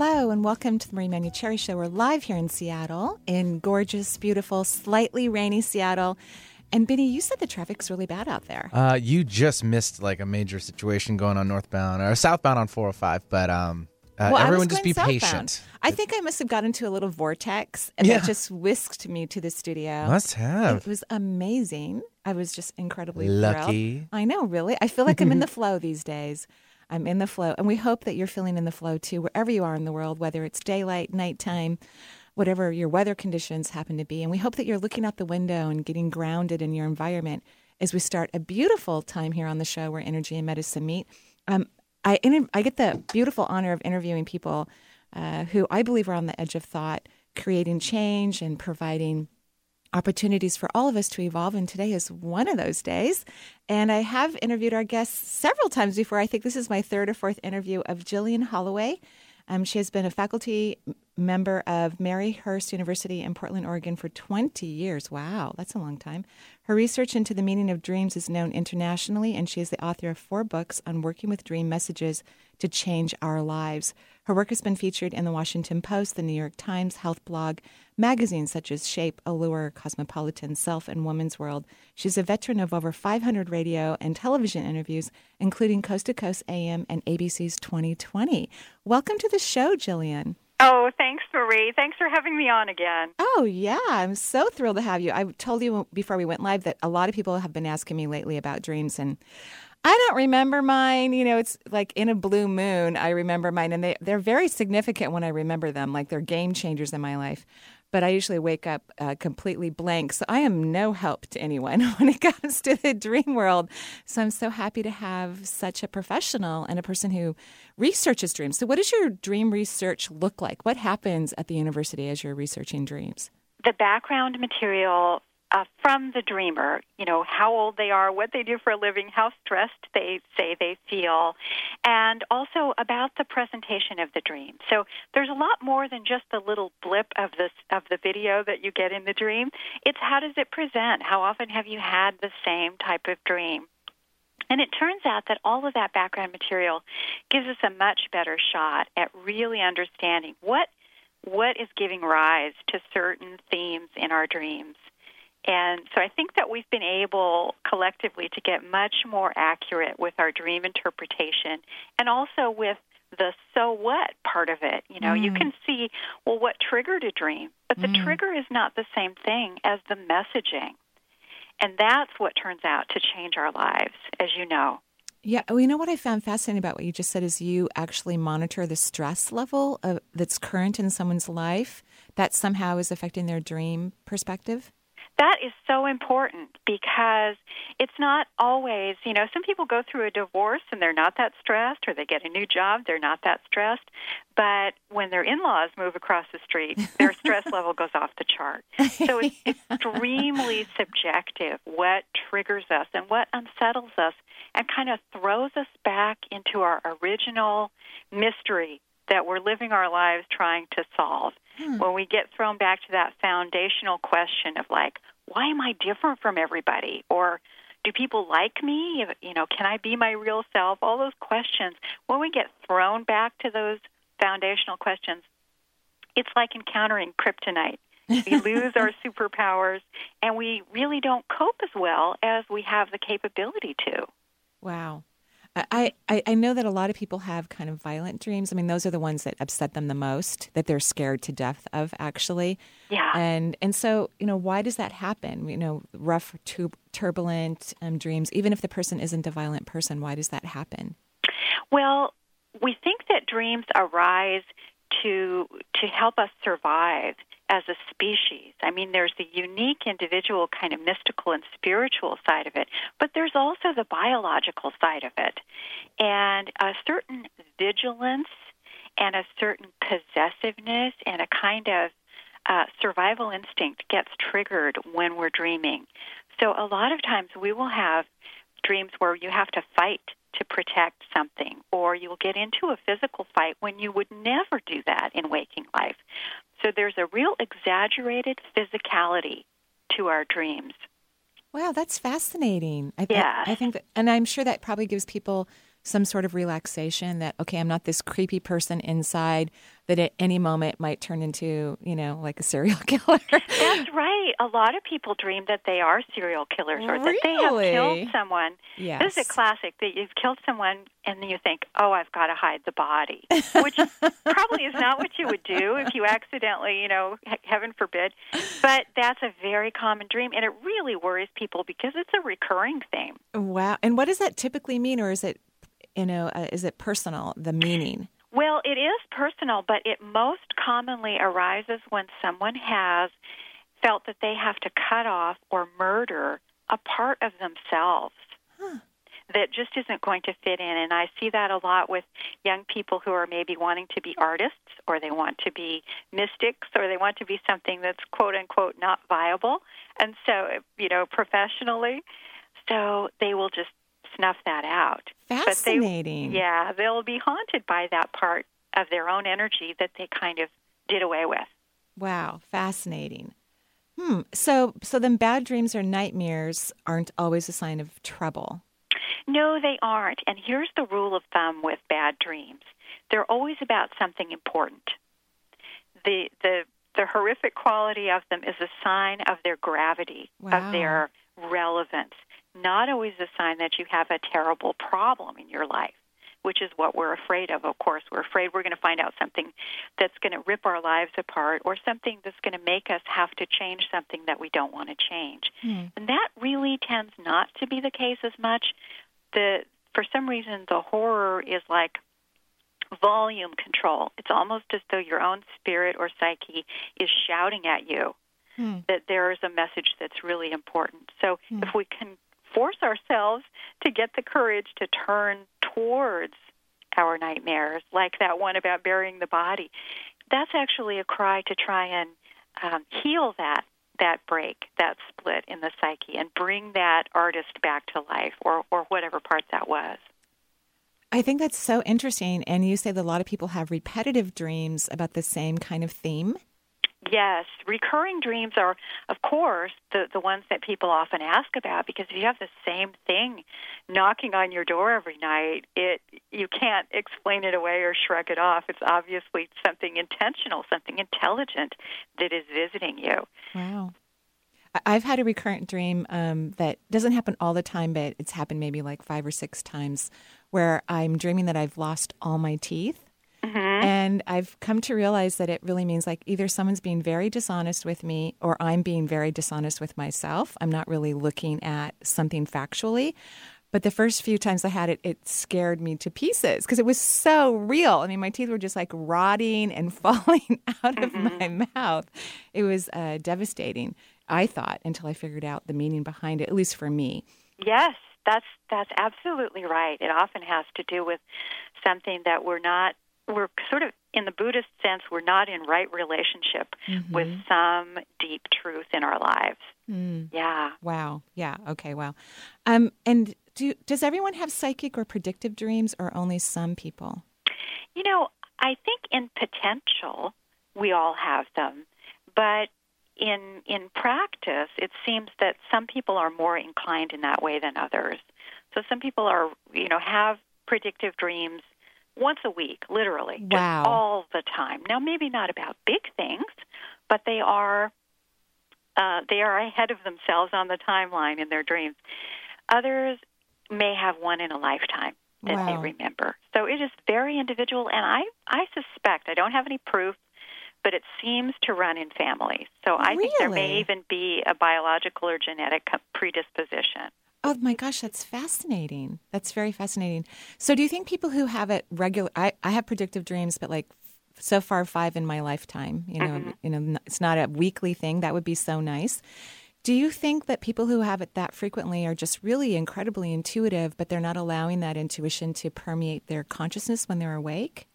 Hello, and welcome to the Marie Manuchehri Show. We're live here in Seattle, in gorgeous, beautiful, slightly rainy Seattle. And Benny, you said the traffic's really bad out there. Uh, you just missed like a major situation going on northbound or southbound on 405, but um, uh, Well, everyone just be going patient. I think I must have got into a little vortex and Yeah. that just whisked me to the studio. Must have. It was amazing. I was just incredibly Lucky. thrilled. I know, really. I feel like I'm in the flow these days. I'm in the flow. And we hope that you're feeling in the flow too, wherever you are in the world, whether it's daylight, nighttime, whatever your weather conditions happen to be. And we hope that you're looking out the window and getting grounded in your environment as we start a beautiful time here on the show where energy and medicine meet. Um, I, I get the beautiful honor of interviewing people uh, who I believe are on the edge of thought, creating change and providing opportunities for all of us to evolve. And today is one of those days. And I have interviewed our guests several times before. I think this is my third or fourth interview of Gillian Holloway. Um, she has been a faculty member of Marylhurst University in Portland, Oregon for 20 years. Wow, that's a long time. Her research into the meaning of dreams is known internationally, and she is the author of four books on working with dream messages to change our lives. Her work has been featured in the Washington Post, the New York Times, Health Blog, magazines such as Shape, Allure, Cosmopolitan, Self, and Woman's World. She's a veteran of over 500 radio and television interviews, including Coast to Coast AM and ABC's 2020. Welcome to the show, Gillian. Oh, thanks, Marie. Thanks for having me on again. Oh, yeah. I'm so thrilled to have you. I told you before we went live that a lot of people have been asking me lately about dreams, and I don't remember mine. You know, it's like in a blue moon, I remember mine, and they, they're very significant when I remember them, like they're game changers in my life. But I usually wake up uh, completely blank. So I am no help to anyone when it comes to the dream world. So I'm so happy to have such a professional and a person who researches dreams. So, what does your dream research look like? What happens at the university as you're researching dreams? The background material uh, from the dreamer, you know, how old they are, what they do for a living, how stressed they say they feel, and also about the presentation of the dream. So there's a lot more than just the little blip of this of the video that you get in the dream. It's how does it present? How often have you had the same type of dream? And it turns out that all of that background material gives us a much better shot at really understanding what what is giving rise to certain themes in our dreams. And so I think that we've been able collectively to get much more accurate with our dream interpretation and also with the so what part of it. You know, you mm. can see, well, what triggered a dream, but the mm. trigger is not the same thing as the messaging. And that's what turns out to change our lives, as you know. Yeah, well, you know what I found fascinating about what you just said is you actually monitor the stress level of, that's current in someone's life that somehow is affecting their dream perspective. That is so important because it's not always, you know, some people go through a divorce and they're not that stressed, or they get a new job, they're not that stressed. But when their in laws move across the street, their stress level goes off the chart. So it's extremely subjective what triggers us and what unsettles us and kind of throws us back into our original mystery that we're living our lives trying to solve. Hmm. When we get thrown back to that foundational question of like, why am I different from everybody? Or do people like me? You know, can I be my real self? All those questions. When we get thrown back to those foundational questions, it's like encountering kryptonite. We lose our superpowers and we really don't cope as well as we have the capability to. Wow. I, I, I know that a lot of people have kind of violent dreams. I mean, those are the ones that upset them the most, that they're scared to death of, actually. Yeah. And and so, you know, why does that happen? You know, rough, tu- turbulent um, dreams. Even if the person isn't a violent person, why does that happen? Well, we think that dreams arise to to help us survive as a species. I mean, there's the unique individual kind of mystical and spiritual side of it, but there's also the biological side of it. And a certain vigilance and a certain possessiveness and a kind of uh, survival instinct gets triggered when we're dreaming. So a lot of times we will have dreams where you have to fight to protect something, or you'll get into a physical fight when you would never do that in waking life. So there's a real exaggerated physicality to our dreams. Wow, that's fascinating. I, Yeah. I, I think that, and I'm sure that probably gives people some sort of relaxation that, okay, I'm not this creepy person inside that at any moment might turn into, you know, like a serial killer. That's right. A lot of people dream that they are serial killers or that they have killed someone. yes. This is a classic that you've killed someone and then you think, oh, I've got to hide the body, which probably is not what you would do if you accidentally, you know, heaven forbid. But that's a very common dream and it really worries people because it's a recurring theme. Wow. And what does that typically mean, or is it, you know, uh, is it personal, the meaning? Well, it is personal, but it most commonly arises when someone has felt that they have to cut off or murder a part of themselves that just isn't going to fit in. And I see that a lot with young people who are maybe wanting to be artists or they want to be mystics or they want to be something that's quote unquote not viable. And so, you know, professionally, so they will just snuff that out. But they- Fascinating. yeah, they'll be haunted by that part of their own energy that they kind of did away with. Wow, fascinating. Hmm. So, so then bad dreams or nightmares aren't always a sign of trouble. No, they aren't. And here's the rule of thumb with bad dreams. They're always about something important. The the the horrific quality of them is a sign of their gravity, Wow. of their relevance, not always a sign that you have a terrible problem in your life, which is what we're afraid of. Of course, we're afraid we're going to find out something that's going to rip our lives apart or something that's going to make us have to change something that we don't want to change. And that really tends not to be the case as much. The for some reason the horror is like volume control. It's almost as though your own spirit or psyche is shouting at you Hmm. that there is a message that's really important. So if we can force ourselves to get the courage to turn towards our nightmares, like that one about burying the body, that's actually a cry to try and um, heal that that break, that split in the psyche, and bring that artist back to life, or or whatever part that was. I think that's so interesting. And you say that a lot of people have repetitive dreams about the same kind of theme. Yes, recurring dreams are, of course, the the ones that people often ask about because if you have the same thing knocking on your door every night, it you can't explain it away or shrug it off. It's obviously something intentional, something intelligent that is visiting you. Wow. I've had a recurrent dream um, that doesn't happen all the time, but it's happened maybe like five or six times where I'm dreaming that I've lost all my teeth. And I've come to realize that it really means like either someone's being very dishonest with me or I'm being very dishonest with myself. I'm not really looking at something factually. But the first few times I had it, it scared me to pieces because it was so real. I mean, my teeth were just like rotting and falling out of my mouth. It was uh, devastating, I thought, until I figured out the meaning behind it, at least for me. Yes, that's that's absolutely right. It often has to do with something that we're not we're sort of in the Buddhist sense we're not in right relationship with some deep truth in our lives. Yeah. Wow. Yeah. Okay. Wow. Um, and do does everyone have psychic or predictive dreams, or only some people? You know, I think in potential we all have them, but in in practice it seems that some people are more inclined in that way than others. So some people are, you know, have predictive dreams once a week, literally, Wow. all the time. Now maybe not about big things, but they are uh, they are ahead of themselves on the timeline in their dreams. Others may have one in a lifetime that Wow. they remember. So it is very individual, and I I suspect I don't have any proof, but it seems to run in families. So I think there may even be a biological or genetic predisposition. Oh my gosh, that's fascinating. That's very fascinating. So, do you think people who have it regular? I, I have predictive dreams, but like so far five in my lifetime. You know, mm-hmm. you know, it's not a weekly thing. That would be so nice. Do you think that people who have it that frequently are just really incredibly intuitive, but they're not allowing that intuition to permeate their consciousness when they're awake?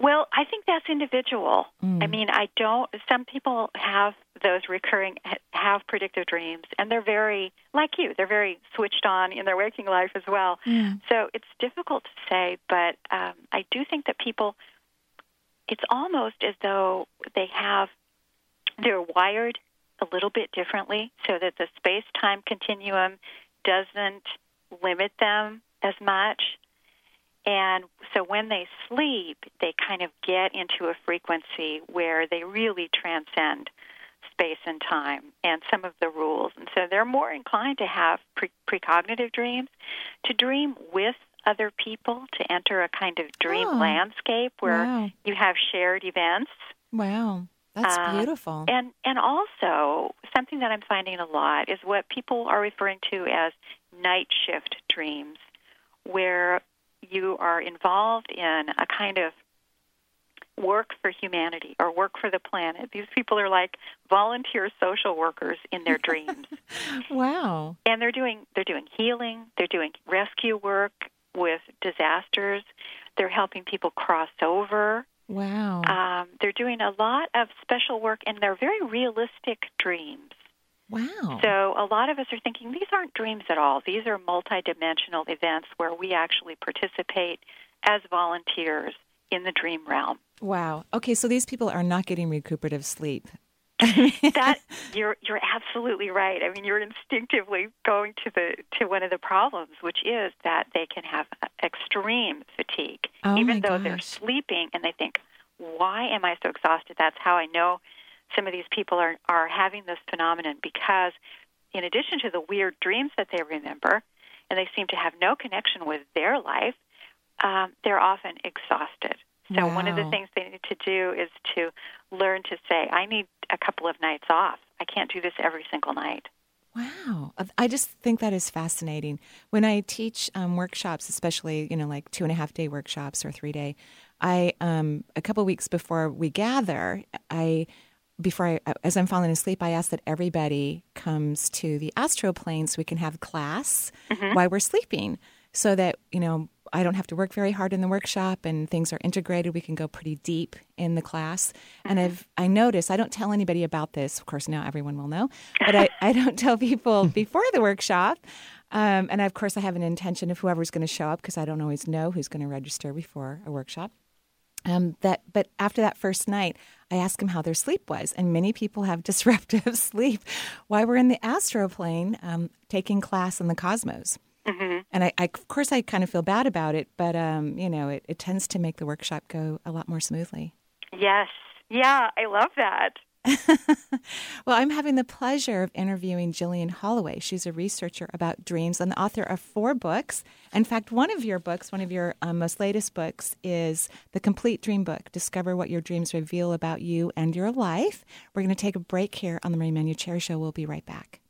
Well, I think that's individual. Mm. I mean, I don't. Some people have those recurring, have predictive dreams, and they're very, like you, they're very switched on in their waking life as well. So it's difficult to say, but um, I do think that people, it's almost as though they have, they're wired a little bit differently so that the space time continuum doesn't limit them as much. And so when they sleep, they kind of get into a frequency where they really transcend space and time and some of the rules. And so they're more inclined to have pre- precognitive dreams, to dream with other people, to enter a kind of dream Oh. landscape where Wow. you have shared events. Wow. That's Uh, beautiful. And and also something that I'm finding a lot is what people are referring to as night shift dreams, where you are involved in a kind of work for humanity or work for the planet. These people are like volunteer social workers in their dreams. wow. and they're doing they're doing healing, they're doing rescue work with disasters, they're helping people cross over. Wow. Um, they're doing a lot of special work, and they're very realistic dreams. Wow. So a lot of us are thinking these aren't dreams at all. These are multidimensional events where we actually participate as volunteers in the dream realm. wow. Okay, so these people are not getting recuperative sleep. that you're you're absolutely right. I mean, you're instinctively going to the to one of the problems, which is that they can have extreme fatigue, Oh, even though they're sleeping, and they think, "Why am I so exhausted?" That's how I know some of these people are are having this phenomenon because, in addition to the weird dreams that they remember, and they seem to have no connection with their life, um, they're often exhausted. So one of the things they need to do is to learn to say, I need a couple of nights off. I can't do this every single night. Wow. I just think that is fascinating. When I teach um, workshops, especially, you know, like two and a half day workshops or three day, I, um, a couple weeks before we gather, I, before I, uh, as I'm falling asleep, I ask that everybody comes to the astral plane so we can have class mm-hmm. while we're sleeping so that, you know, I don't have to work very hard in the workshop and things are integrated. We can go pretty deep in the class. And mm-hmm. I've I notice, I don't tell anybody about this. Of course, now everyone will know, but I, I don't tell people mm-hmm. before the workshop. Um, and of course, I have an intention of whoever's going to show up because I don't always know who's going to register before a workshop. Um, that, but after that first night, I ask them how their sleep was, and many people have disruptive sleep while we're in the astroplane um, taking class in the cosmos. And I, I, of course, I kind of feel bad about it, but um, you know, it, it tends to make the workshop go a lot more smoothly. Yes. Yeah, I love that. Well, I'm having the pleasure of interviewing Gillian Holloway. She's a researcher about dreams and the author of four books. In fact, one of your books, one of your um, most latest books, is The Complete Dream Book Discover What Your Dreams Reveal About You and Your Life. We're going to take a break here on the Marie Manuchehri Show. We'll be right back.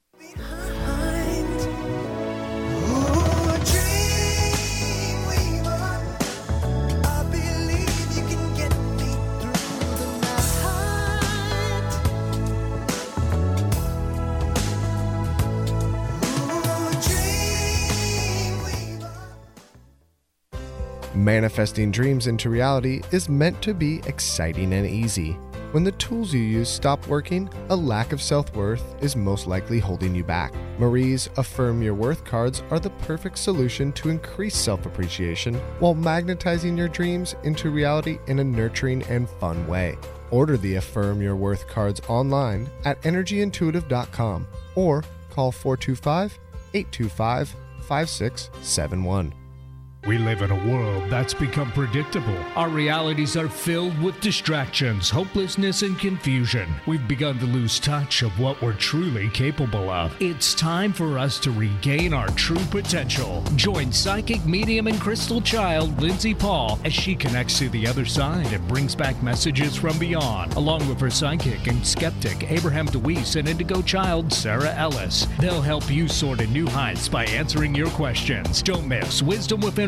Manifesting dreams into reality is meant to be exciting and easy. When the tools you use stop working, a lack of self worth is most likely holding you back. Marie's Affirm Your Worth cards are the perfect solution to increase self appreciation while magnetizing your dreams into reality in a nurturing and fun way. Order the Affirm Your Worth cards online at energyintuitive.com or call 425 825 5671. We live in a world that's become predictable. Our realities are filled with distractions, hopelessness, and confusion. We've begun to lose touch of what we're truly capable of. It's time for us to regain our true potential. Join psychic medium and crystal child Lindsay Paul as she connects to the other side and brings back messages from beyond, along with her psychic and skeptic Abraham DeWeese and indigo child Sarah Ellis. They'll help you soar to new heights by answering your questions. Don't miss Wisdom Within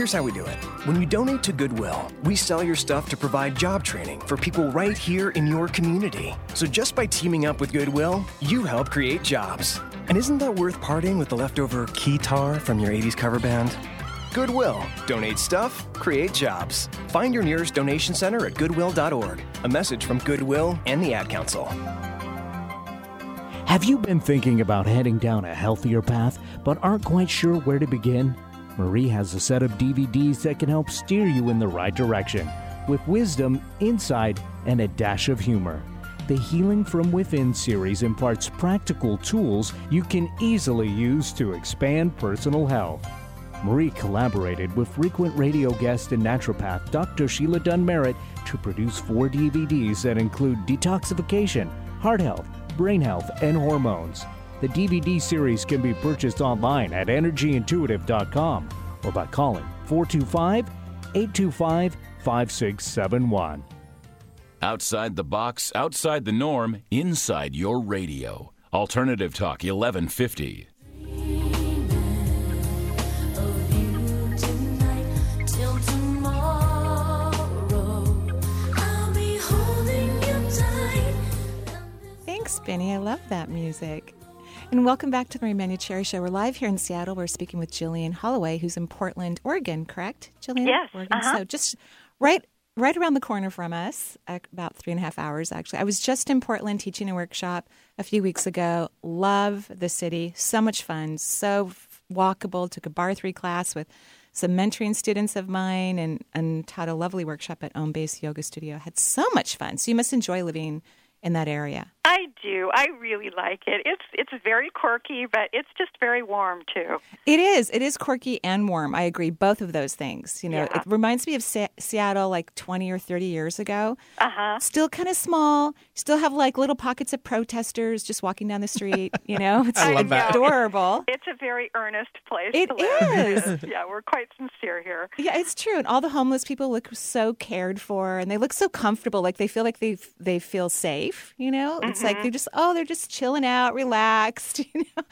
Here's how we do it. When you donate to Goodwill, we sell your stuff to provide job training for people right here in your community. So just by teaming up with Goodwill, you help create jobs. And isn't that worth parting with the leftover keytar from your 80s cover band? Goodwill. Donate stuff, create jobs. Find your nearest donation center at goodwill.org. A message from Goodwill and the Ad Council. Have you been thinking about heading down a healthier path but aren't quite sure where to begin? Marie has a set of DVDs that can help steer you in the right direction with wisdom, insight, and a dash of humor. The Healing from Within series imparts practical tools you can easily use to expand personal health. Marie collaborated with frequent radio guest and naturopath Dr. Sheila Dunn Merritt to produce four DVDs that include detoxification, heart health, brain health, and hormones. The DVD series can be purchased online at energyintuitive.com or by calling 425 825 5671. Outside the box, outside the norm, inside your radio. Alternative Talk 1150. Thanks, Benny. I love that music. And welcome back to the Marie Manuchehri Show. We're live here in Seattle. We're speaking with Gillian Holloway, who's in Portland, Oregon, correct? Gillian? Yes, Oregon. uh-huh. So just right right around the corner from us, about three and a half hours, actually. I was just in Portland teaching a workshop a few weeks ago. Love the city. So much fun. So walkable. Took a barre3 class with some mentoring students of mine and, and taught a lovely workshop at Own Base Yoga Studio. Had so much fun. So you must enjoy living in that area. I do. I really like it. It's it's very quirky, but it's just very warm too. It is. It is quirky and warm. I agree. Both of those things. You know, Yeah. it reminds me of Se- Seattle like 20 or 30 years ago. Uh huh. Still kind of small. Still have like little pockets of protesters just walking down the street. You know, it's I love that. adorable. It's a very earnest place. It to live. is. Yeah, we're quite sincere here. Yeah, it's true. And all the homeless people look so cared for, and they look so comfortable. Like they feel like they they feel safe. You know, it's like they're just oh, they're just chilling out, relaxed. You know,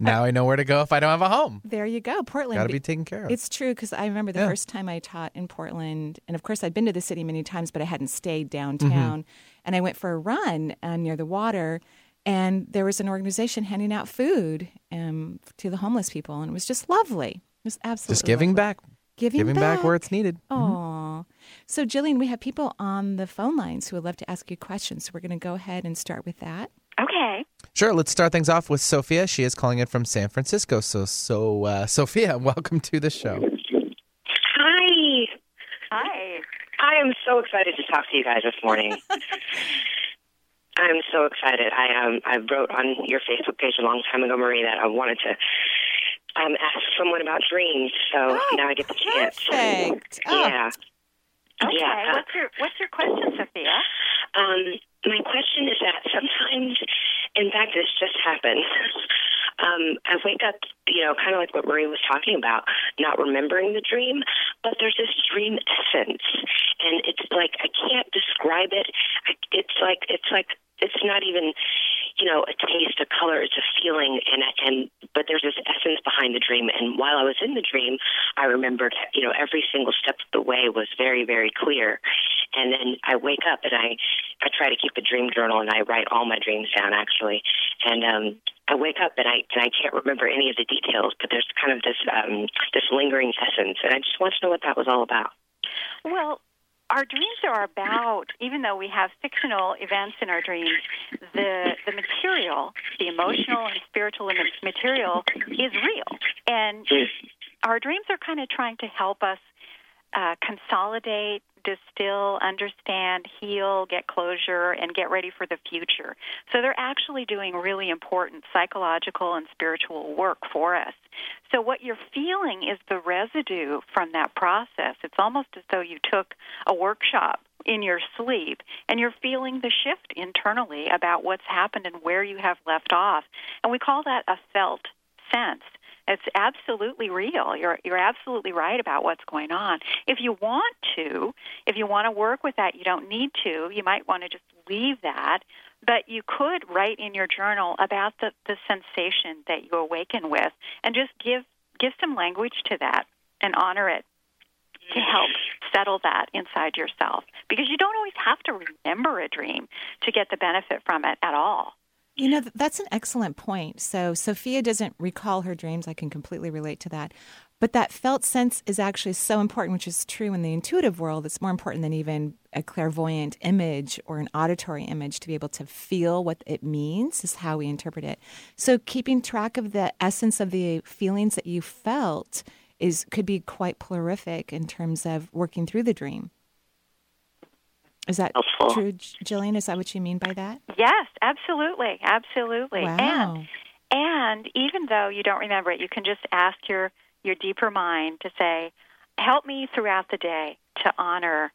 Now I know where to go if I don't have a home. there you go, Portland. Got to be taken care of. It's true because I remember the Yeah. first time I taught in Portland, and of course I'd been to the city many times, but I hadn't stayed downtown. Mm-hmm. And I went for a run uh, near the water, and there was an organization handing out food um, to the homeless people, and it was just lovely. It was absolutely Just giving lovely. back. Giving, Giving back where it's needed. Oh, so Gillian, we have people on the phone lines who would love to ask you questions. So we're going to go ahead and start with that. Okay. Sure, let's start things off with Sophia. She is calling in from San Francisco. So, so uh, Sophia, welcome to the show. Hi. Hi. I am so excited to talk to you guys this morning. I'm so excited. I um I wrote on your Facebook page a long time ago, Marie, that I wanted to um ask someone about dreams. So Oh, now I get the chance. Perfect. Oh, Yeah. Okay. Yeah. What's your What's your question, Sophia? Um, my question is that sometimes, in fact, this just happened. um, I wake up, you know, kind of like what Marie was talking about, not remembering the dream, but there's this dream essence, and it's like I can't describe it. I, it's like it's like it's not even, you know, a taste, a color. It's a feeling, and and but there's this essence behind the dream. And while I was in the dream, I remembered, you know, every single step of the way was very, very clear. And then I wake up and I I try to keep a dream journal and I write all my dreams down actually. And um I wake up and I and I can't remember any of the details, but there's kind of this um this lingering essence and I just want to know what that was all about. Well, our dreams are about, even though we have fictional events in our dreams, the the material, the emotional and spiritual ma- material, is real, and our dreams are kind of trying to help us uh, consolidate distill, understand, heal, get closure, and get ready for the future. So they're actually doing really important psychological and spiritual work for us. So what you're feeling is the residue from that process. It's almost as though you took a workshop in your sleep and you're feeling the shift internally about what's happened and where you have left off. And we call that a felt sense. It's absolutely real. You're you're absolutely right about what's going on. If you want to, if you want to work with that, you don't need to. You might want to just leave that, but you could write in your journal about the the sensation that you awaken with and just give give some language to that and honor it to help settle that inside yourself because you don't always have to remember a dream to get the benefit from it at all. You know, that's an excellent point. So, Sophia doesn't recall her dreams. I can completely relate to that. But that felt sense is actually so important, which is true in the intuitive world. It's more important than even a clairvoyant image or an auditory image to be able to feel what it means, is how we interpret it. So, keeping track of the essence of the feelings that you felt is could be quite prolific in terms of working through the dream. Is that Helpful. true, Gillian? Is that what you mean by that? Yes, absolutely, absolutely. Wow. And and even though you don't remember it, you can just ask your your deeper mind to say, "Help me throughout the day to honor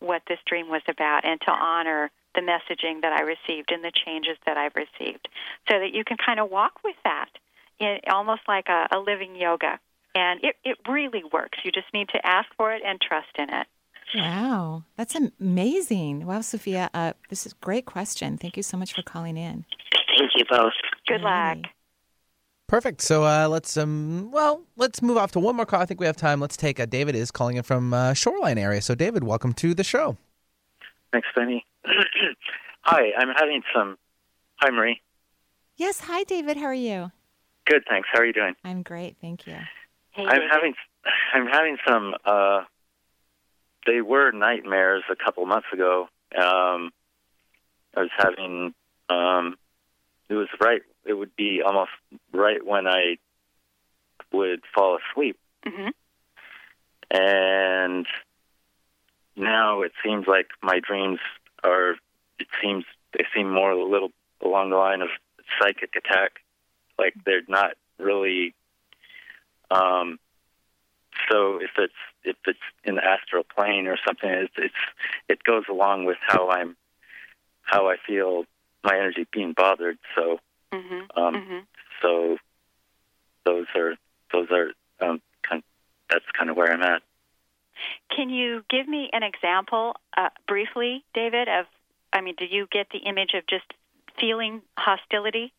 what this dream was about and to honor the messaging that I received and the changes that I've received," so that you can kind of walk with that, in, almost like a, a living yoga. And it it really works. You just need to ask for it and trust in it. Wow, that's amazing. Wow, Sophia, uh, this is a great question. Thank you so much for calling in. Thank you both. Good luck. Perfect. So uh, let's um well let's move off to one more call. I think we have time. Let's take uh, David is calling in from uh, Shoreline area. So David, welcome to the show. Thanks, Benny. Hi, I'm having some. Hi, Marie. Yes, hi, David. How are you? Good, thanks. How are you doing? I'm great. Thank you. Hey, I'm David. having. I'm having some. uh They were nightmares a couple months ago. Um I was having. um It was right. It would be almost right when I would fall asleep, Mhm. and now it seems like my dreams are. It seems they seem more a little along the line of psychic attack. Like they're not really. Um, so if it's if it's in the astral plane or something, it's, it's it goes along with how I'm how I feel my energy being bothered. So Mhm. um, Mhm. so those are those are um, kind. That's kind of where I'm at. Can you give me an example, uh, briefly, David? Of, I mean, do you get the image of just feeling hostility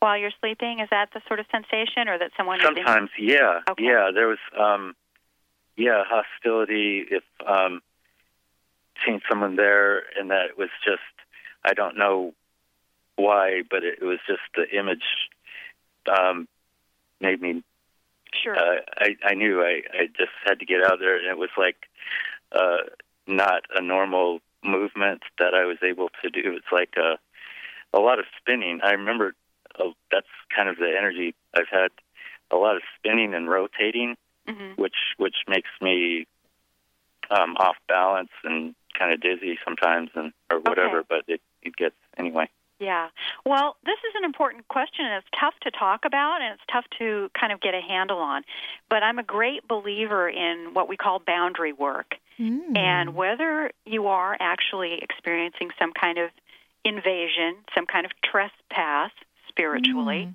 while you're sleeping? Is that the sort of sensation, or that someone is in- Sometimes, yeah, Okay. yeah. There was, um, yeah, hostility. If um, seeing someone there, and that it was just, I don't know why, but it, it was just the image um, made me. Sure. Uh, I I knew I I just had to get out there, and it was like uh, not a normal movement that I was able to do. It's like a a lot of spinning. I remember uh, that's kind of the energy I've had. A lot of spinning and rotating, hmm which which makes me um, off balance and kind of dizzy sometimes, and or whatever. Okay. But it it gets anyway. Yeah. Well, this is an important question, and it's tough to talk about, and it's tough to kind of get a handle on. But I'm a great believer in what we call boundary work. Mm. And whether you are actually experiencing some kind of invasion, some kind of trespass spiritually,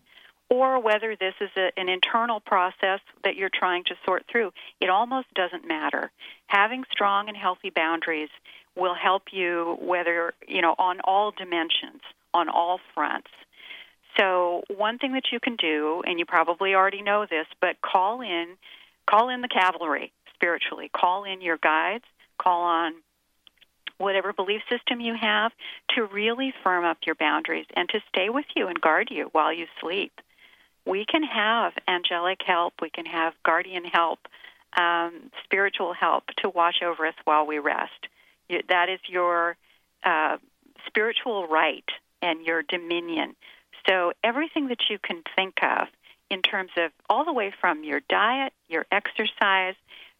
or whether this is a, an internal process that you're trying to sort through, it almost doesn't matter. Having strong and healthy boundaries will help you whether, you know, on all dimensions, on all fronts. So, one thing that you can do, and you probably already know this, but call in call in the cavalry spiritually. Call in your guides, call on whatever belief system you have to really firm up your boundaries and to stay with you and guard you while you sleep. We can have angelic help, we can have guardian help, um, spiritual help to watch over us while we rest. That is your uh, spiritual right and your dominion. So, everything that you can think of in terms of all the way from your diet, your exercise,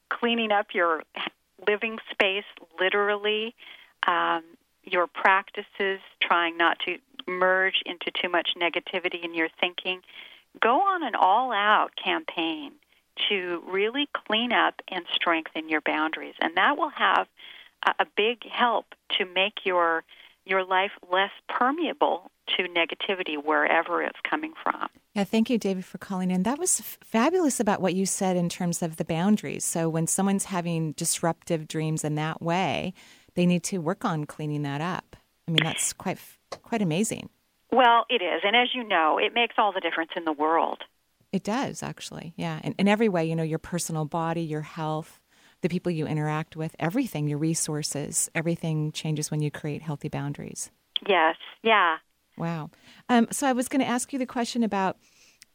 cleaning up your living space literally, um, your practices, trying not to merge into too much negativity in your thinking. Go on an all out campaign to really clean up and strengthen your boundaries. And that will have a, big help to make your your life less permeable to negativity wherever it's coming from. Yeah, thank you, David, for calling in. That was f- fabulous about what you said in terms of the boundaries. So, when someone's having disruptive dreams in that way, they need to work on cleaning that up. I mean, that's quite quite amazing. Well, it is, and as you know, it makes all the difference in the world. It does, actually. Yeah, in, in every way, you know, your personal body, your health, the people you interact with, everything, your resources, everything changes when you create healthy boundaries. Yes. Yeah. Wow. Um, so I was going to ask you the question about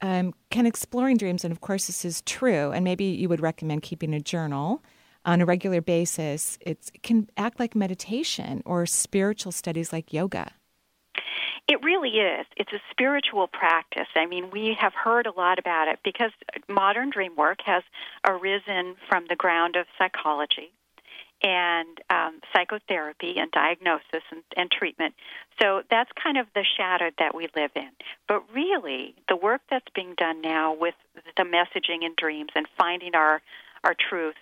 um, can exploring dreams, and of course this is true, and maybe you would recommend keeping a journal on a regular basis. It's, it can act like meditation or spiritual studies like yoga. It really is. It's a spiritual practice. I mean, we have heard a lot about it because modern dream work has arisen from the ground of psychology and um, psychotherapy and diagnosis and, and treatment. So that's kind of the shadow that we live in. But really, the work that's being done now with the messaging in dreams and finding our our truth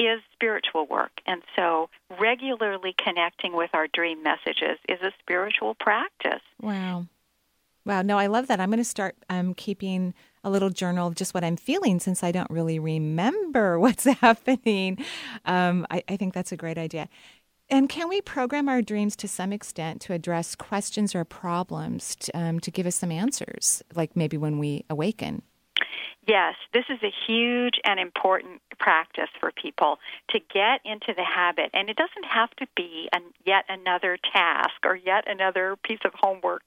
is spiritual work. And so regularly connecting with our dream messages is a spiritual practice. Wow. Wow. No, I love that. I'm going to start um, keeping a little journal of just what I'm feeling since I don't really remember what's happening. Um, I, I think that's a great idea. And can we program our dreams to some extent to address questions or problems um, to give us some answers, like maybe when we awaken? Yes, this is a huge and important practice for people to get into the habit. And it doesn't have to be an, yet another task or yet another piece of homework.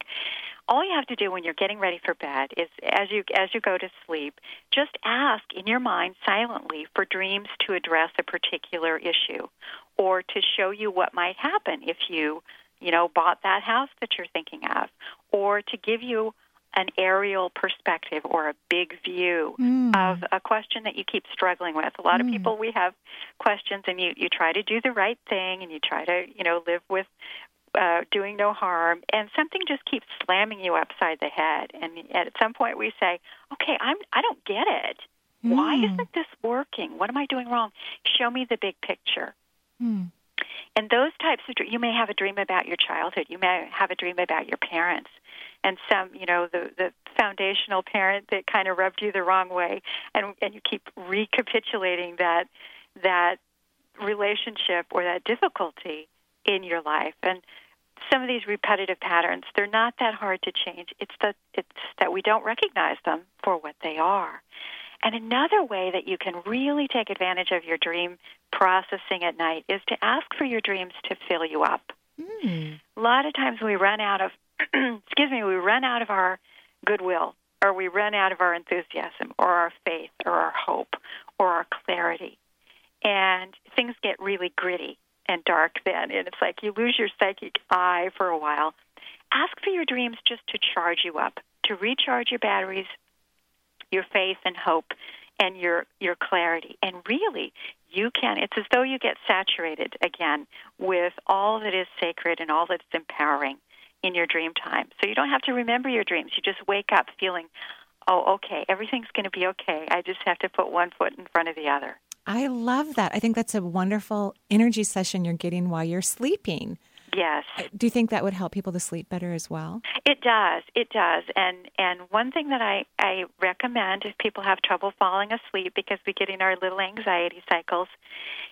All you have to do when you're getting ready for bed is as you as you go to sleep, just ask in your mind silently for dreams to address a particular issue or to show you what might happen if you, you know, bought that house that you're thinking of or to give you an aerial perspective or a big view mm. of a question that you keep struggling with. A lot mm. of people we have questions and you you try to do the right thing and you try to, you know, live with uh, doing no harm, and something just keeps slamming you upside the head. And at some point, we say, "Okay, I'm I don't get it. Mm. Why isn't this working? What am I doing wrong? Show me the big picture." Mm. And those types of you may have a dream about your childhood. You may have a dream about your parents and some, you know, the the foundational parent that kind of rubbed you the wrong way, and and you keep recapitulating that that relationship or that difficulty in your life, and some of these repetitive patterns they're not that hard to change. It's that it's that we don't recognize them for what they are. And another way that you can really take advantage of your dream processing at night is to ask for your dreams to fill you up. Mm. A lot of times we run out of excuse me, we run out of our goodwill or we run out of our enthusiasm or our faith or our hope or our clarity. And things get really gritty and dark then. And it's like you lose your psychic eye for a while. Ask for your dreams just to charge you up, to recharge your batteries, your faith and hope, and your your clarity. And really, you can. It's as though you get saturated again with all that is sacred and all that's empowering in your dream time. So you don't have to remember your dreams. You just wake up feeling, oh, okay, everything's going to be okay. I just have to put one foot in front of the other. I love that. I think that's a wonderful energy session you're getting while you're sleeping. Yes. Uh, do you think that would help people to sleep better as well? It does. It does. And and one thing that I I recommend if people have trouble falling asleep because we get in our little anxiety cycles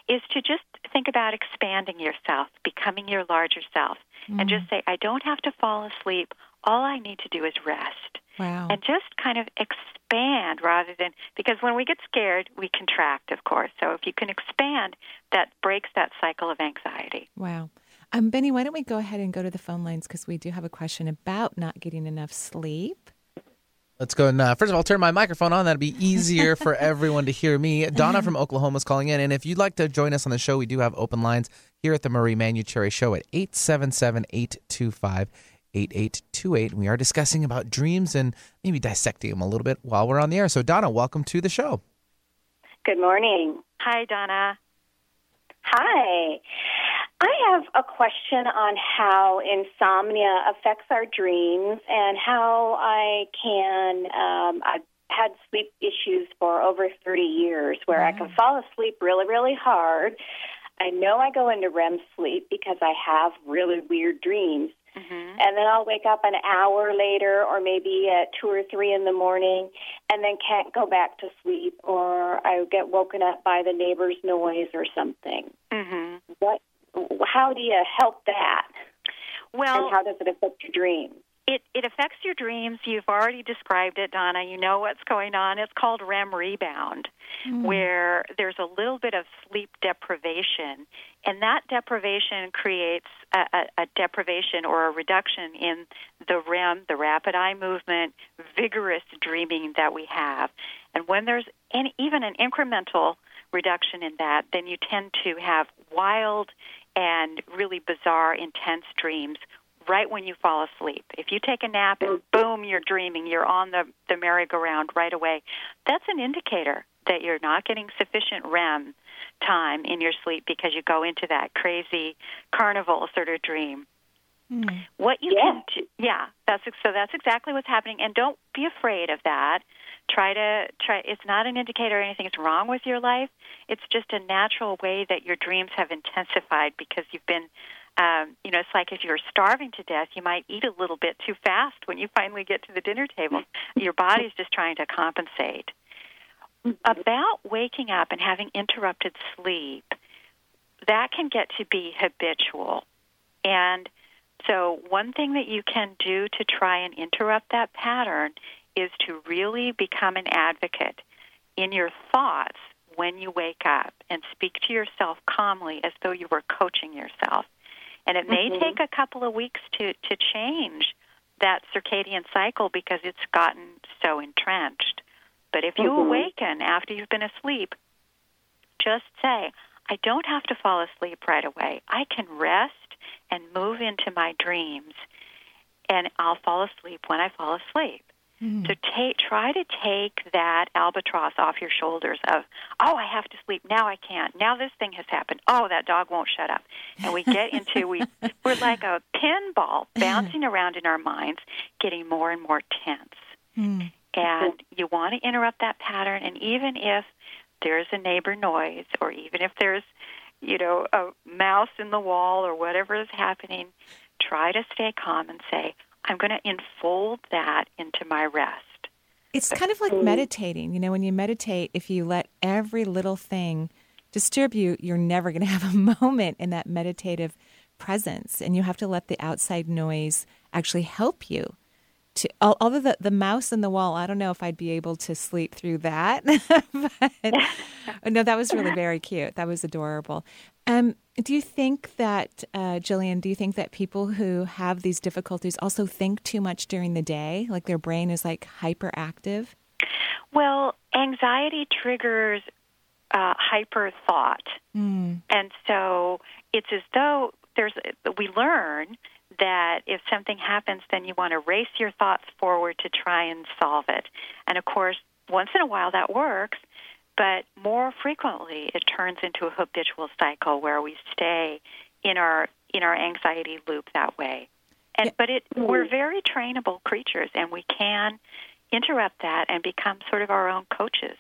is to just think about expanding yourself, becoming your larger self mm. and just say I don't have to fall asleep. All I need to do is rest. Wow. And just kind of expand rather than because when we get scared, we contract, of course. So if you can expand, that breaks that cycle of anxiety. Wow. Um, Benny, why don't we go ahead and go to the phone lines because we do have a question about not getting enough sleep. Let's go and uh, first of all turn my microphone on. That'd be easier for everyone to hear me. Donna from Oklahoma is calling in, and if you'd like to join us on the show, we do have open lines here at the Marie Manuchehri Show at 877-825-8828. We are discussing about dreams and maybe dissecting them a little bit while we're on the air. So Donna, welcome to the show. Good morning. Hi, Donna. Hi. I have a question on how insomnia affects our dreams and how I can. Um, I've had sleep issues for over 30 years where I can fall asleep really, really hard. I know I go into REM sleep because I have really weird dreams. Mm-hmm. And then I'll wake up an hour later or maybe at 2 or 3 in the morning and then can't go back to sleep or I get woken up by the neighbor's noise or something. Mm-hmm. What how do you help that? Well, and how does it affect your dreams? It it affects your dreams. You've already described it, Donna. You know what's going on. It's called REM rebound, hmm. where there's a little bit of sleep deprivation, and that deprivation creates a, a, a deprivation or a reduction in the REM, the rapid eye movement, vigorous dreaming that we have. And when there's any, even an incremental reduction in that, then you tend to have wild and really bizarre, intense dreams right when you fall asleep. If you take a nap and mm-hmm. boom, you're dreaming, you're on the, the merry-go-round right away, that's an indicator that you're not getting sufficient REM time in your sleep because you go into that crazy carnival sort of dream. Mm. What you can do, yeah, that's so that's exactly what's happening, and don't be afraid of that. Try to try. It's not an indicator anything's wrong with your life. It's just a natural way that your dreams have intensified because you've been, um, you know, it's like if you're starving to death, you might eat a little bit too fast when you finally get to the dinner table. your body's just trying to compensate. About waking up and having interrupted sleep, that can get to be habitual, and so, one thing that you can do to try and interrupt that pattern is to really become an advocate in your thoughts when you wake up and speak to yourself calmly as though you were coaching yourself. And it may Mhm. take a couple of weeks to, to change that circadian cycle because it's gotten so entrenched. But if you Mhm. awaken after you've been asleep, just say, I don't have to fall asleep right away. I can rest and move into my dreams, and I'll fall asleep when I fall asleep. Mm-hmm. So take, try to take that albatross off your shoulders of, oh, I have to sleep. Now I can't. Now this thing has happened. Oh, that dog won't shut up. And we get into, we, we're like a pinball bouncing around in our minds, getting more and more tense. Mm-hmm. And you want to interrupt that pattern. And even if there's a neighbor noise, or even if there's, you know, a mouse in the wall or whatever is happening, try to stay calm and say, I'm going to enfold that into my rest. It's kind of like meditating. You know, when you meditate, if you let every little thing disturb you, you're never going to have a moment in that meditative presence. And you have to let the outside noise actually help you. To, although the, the mouse in the wall, I don't know if I'd be able to sleep through that. but, no, that was really very cute. That was adorable. Um, do you think that, uh, Gillian, do you think that people who have these difficulties also think too much during the day? Like their brain is like hyperactive? Well, anxiety triggers uh, hyper thought. Mm. And so it's as though there's we learn that if something happens, then you want to race your thoughts forward to try and solve it. And of course, once in a while that works, but more frequently it turns into a habitual cycle where we stay in our in our anxiety loop that way. And but it mm-hmm. we're very trainable creatures, and we can interrupt that and become sort of our own coaches.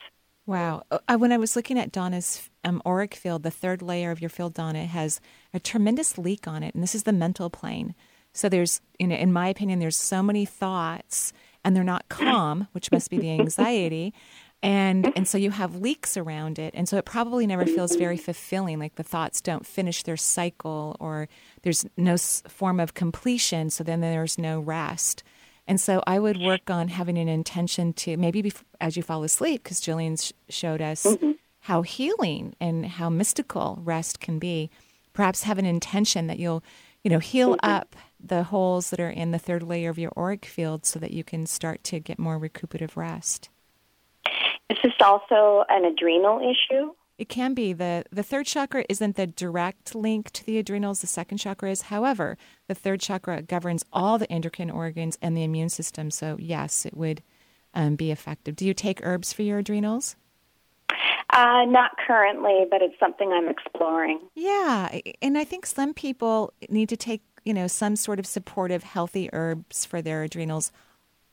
Wow. Uh, when I was looking at Donna's um, auric field, the third layer of your field, Donna, has a tremendous leak on it, and this is the mental plane. So there's, you know, in my opinion, there's so many thoughts, and they're not calm, which must be the anxiety, and and so you have leaks around it, and so it probably never feels very fulfilling. Like the thoughts don't finish their cycle, or there's no form of completion. So then there's no rest. And so I would work on having an intention to maybe bef- as you fall asleep, because Gillian sh- showed us mm-hmm. how healing and how mystical rest can be. Perhaps have an intention that you'll, you know, heal mm-hmm. up the holes that are in the third layer of your auric field so that you can start to get more recuperative rest. Is this also an adrenal issue? It can be. The the third chakra isn't the direct link to the adrenals, the second chakra is. However, the third chakra governs all the endocrine organs and the immune system. So yes, it would um, be effective. Do you take herbs for your adrenals? Uh, not currently, but it's something I'm exploring. Yeah, and I think some people need to take you know some sort of supportive, healthy herbs for their adrenals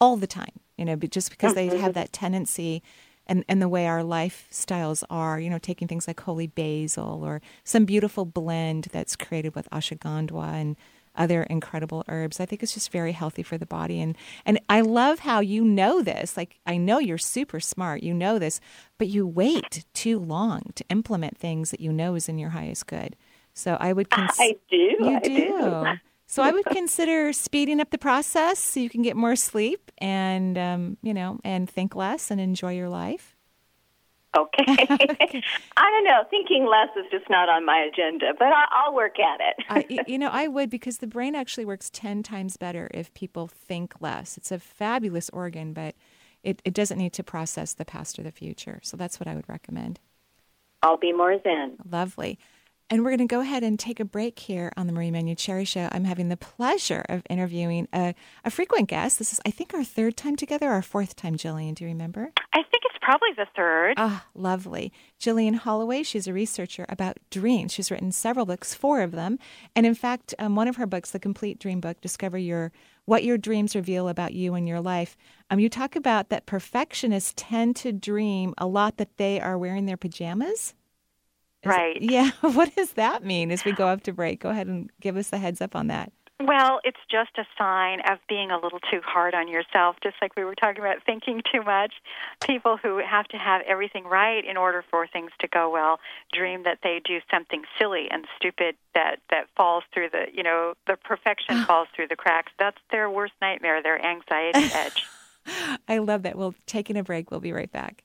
all the time. You know, just because they have that tendency. And, and the way our lifestyles are, you know, taking things like holy basil or some beautiful blend that's created with ashwagandha and other incredible herbs. I think it's just very healthy for the body. And and I love how you know this. Like I know you're super smart. You know this, but you wait too long to implement things that you know is in your highest good. So I would cons- I do. You I do. do. So I would consider speeding up the process so you can get more sleep and um, you know and think less and enjoy your life. Okay. I don't know. Thinking less is just not on my agenda, but I'll work at it. I, you know, I would because the brain actually works 10 times better if people think less. It's a fabulous organ, but it, it doesn't need to process the past or the future. So that's what I would recommend. I'll be more zen. Lovely. And we're going to go ahead and take a break here on the Marie Manuchehri Show. I'm having the pleasure of interviewing a, a frequent guest. This is, I think, our third time together, our fourth time, Gillian. Do you remember? I think it's probably the third. Ah, lovely. Gillian Holloway, she's a researcher about dreams. She's written several books, four of them. And in fact, um, one of her books, the complete dream book, Discover Your What Your Dreams Reveal About You and Your Life. Um, you talk about that perfectionists tend to dream a lot that they are wearing their pajamas. Is- Right. Yeah. What does that mean as we go up to break? Go ahead and give us the heads up on that. Well, it's just a sign of being a little too hard on yourself, just like we were talking about thinking too much. People who have to have everything right in order for things to go well dream that they do something silly and stupid that that falls through the, you know, the perfection falls through the cracks. That's their worst nightmare, their anxiety edge. I love that. We'll taking a break. We'll be right back.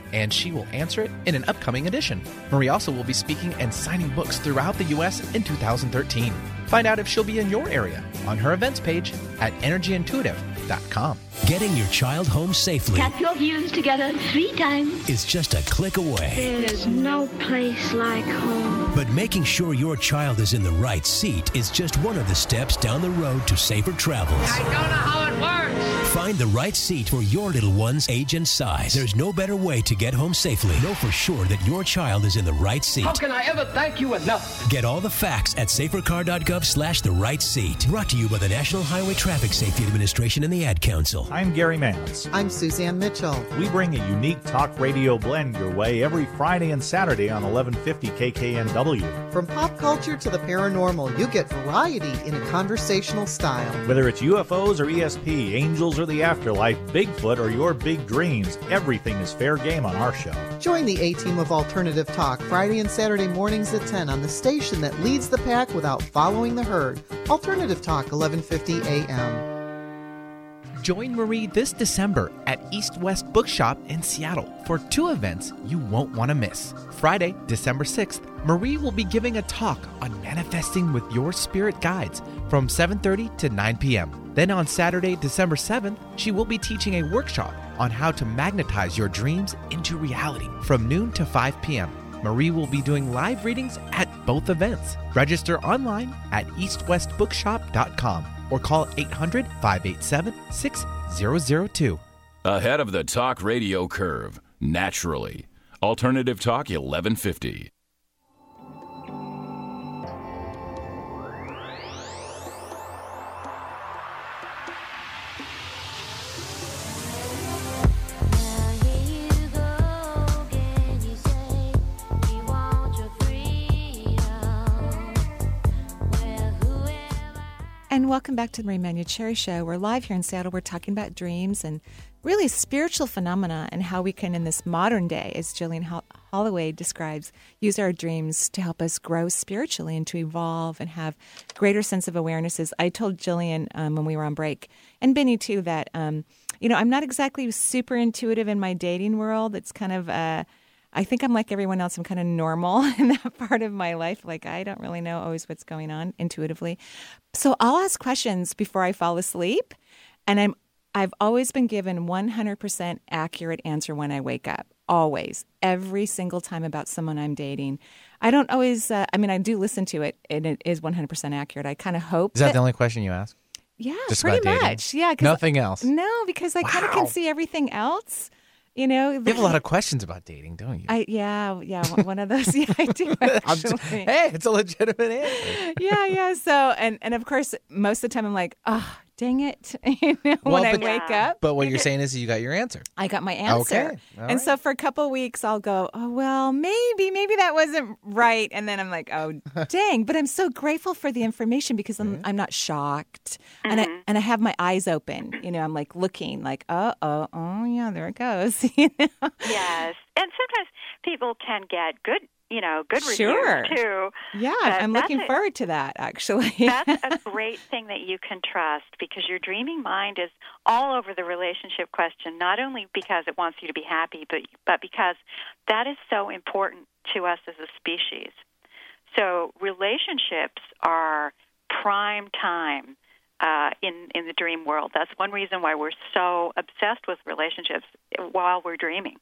and she will answer it in an upcoming edition. Marie also will be speaking and signing books throughout the U.S. in 2013. Find out if she'll be in your area on her events page at energyintuitive.com. Getting your child home safely Tap your heels together three times. is just a click away. There's no place like home. But making sure your child is in the right seat is just one of the steps down the road to safer travels. I don't know how it works. Find the right seat for your little one's age and size. There's no better way to get home safely. Know for sure that your child is in the right seat. How can I ever thank you enough? Get all the facts at safercar.gov slash the right seat. Brought to you by the National Highway Traffic Safety Administration and the Ad Council. I'm Gary Mans. I'm Suzanne Mitchell. We bring a unique talk radio blend your way every Friday and Saturday on 1150 KKNW. From pop culture to the paranormal, you get variety in a conversational style. Whether it's UFOs or ESP, angels or the afterlife, Bigfoot or your big dreams, everything is fair game on our show. Join the A team of Alternative Talk Friday and Saturday mornings at 10 on the station that leads the pack without following the herd. Alternative Talk, 1150 AM. Join Marie this December at East West Bookshop in Seattle for two events you won't want to miss. Friday, December 6th, Marie will be giving a talk on manifesting with your spirit guides from 7:30 to 9 p.m. Then on Saturday, December 7th, she will be teaching a workshop on how to magnetize your dreams into reality from noon to 5 p.m. Marie will be doing live readings at both events. Register online at eastwestbookshop.com or call 800 587 6002. Ahead of the talk radio curve, naturally. Alternative Talk 1150. And welcome back to the Marie Manuchehri Show. We're live here in Seattle. We're talking about dreams and really spiritual phenomena and how we can, in this modern day, as Gillian Holloway describes, use our dreams to help us grow spiritually and to evolve and have greater sense of awarenesses. I told Gillian um, when we were on break, and Benny too, that um, you know I'm not exactly super intuitive in my dating world. It's kind of uh, I think I'm like everyone else. I'm kind of normal in that part of my life. Like I don't really know always what's going on intuitively. So I'll ask questions before I fall asleep, and I'm I've always been given 100% accurate answer when I wake up. Always, every single time about someone I'm dating. I don't always. Uh, I mean, I do listen to it, and it is 100% accurate. I kind of hope. Is that the only question you ask? Yeah, Just pretty much. Yeah, Nothing else. No, because I kind of can see everything else. You know, You have a lot of questions about dating, don't you? I yeah yeah one of those yeah I do I'm actually. just- hey, it's a legitimate answer. yeah yeah so and and of course most of the time I'm like oh dang it you know Well, when I but- wake up But what you're saying is you got your answer. I got my answer. Okay, all and so for a couple of weeks, I'll go, oh, well, maybe, maybe that wasn't right. And then I'm like, oh, dang. But I'm so grateful for the information because I'm, mm-hmm. I'm not shocked. And, I, mm-hmm. and I have my eyes open. You know, I'm like looking like, oh, oh, oh, yeah, there it goes. you know? Yes, and sometimes people can get good, you know, good Sure. reviews too. Yeah, But I'm looking a- forward to that, actually. That's a great thing that you can trust because your dreaming mind is all over the relationship question, not only because it wants you to be happy, but but because that is so important to us as a species. So relationships are prime time uh, in in the dream world. That's one reason why we're so obsessed with relationships while we're dreaming.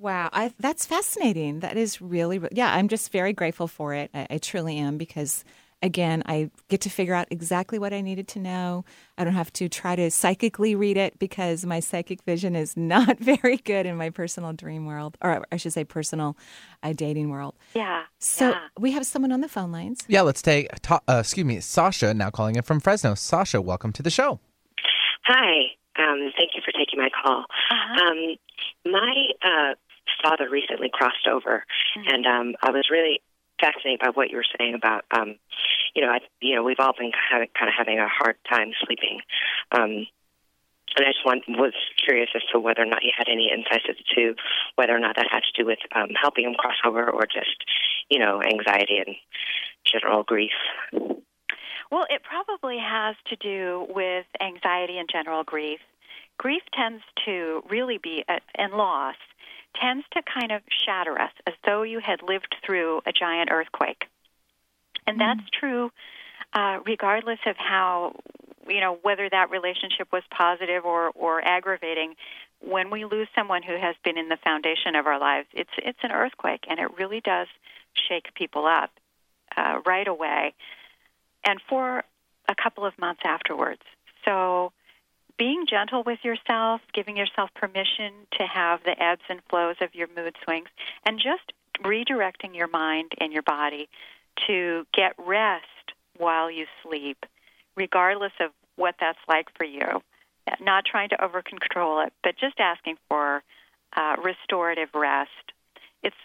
Wow, I, that's fascinating. That is really, yeah, I'm just very grateful for it. I, I truly am because, again, I get to figure out exactly what I needed to know. I don't have to try to psychically read it because my psychic vision is not very good in my personal dream world, or I should say, personal uh, dating world. Yeah. So yeah. we have someone on the phone lines. Yeah, let's take, ta- uh, excuse me, Sasha, now calling in from Fresno. Sasha, welcome to the show. Hi. Um, thank you for taking my call. Um, my uh, father recently crossed over, and um, I was really fascinated by what you were saying about, um, you know, I, you know, we've all been kind of, kind of having a hard time sleeping. Um, and I just want, was curious as to whether or not you had any insights as to whether or not that had to do with um, helping him cross over or just, you know, anxiety and general grief. Well, it probably has to do with anxiety and general grief. Grief tends to really be, a, and loss tends to kind of shatter us as though you had lived through a giant earthquake. And that's true uh, regardless of how, you know, whether that relationship was positive or, or aggravating. When we lose someone who has been in the foundation of our lives, it's, it's an earthquake, and it really does shake people up uh, right away and for a couple of months afterwards. So, being gentle with yourself, giving yourself permission to have the ebbs and flows of your mood swings, and just redirecting your mind and your body to get rest while you sleep, regardless of what that's like for you. Not trying to over control it, but just asking for uh, restorative rest. It's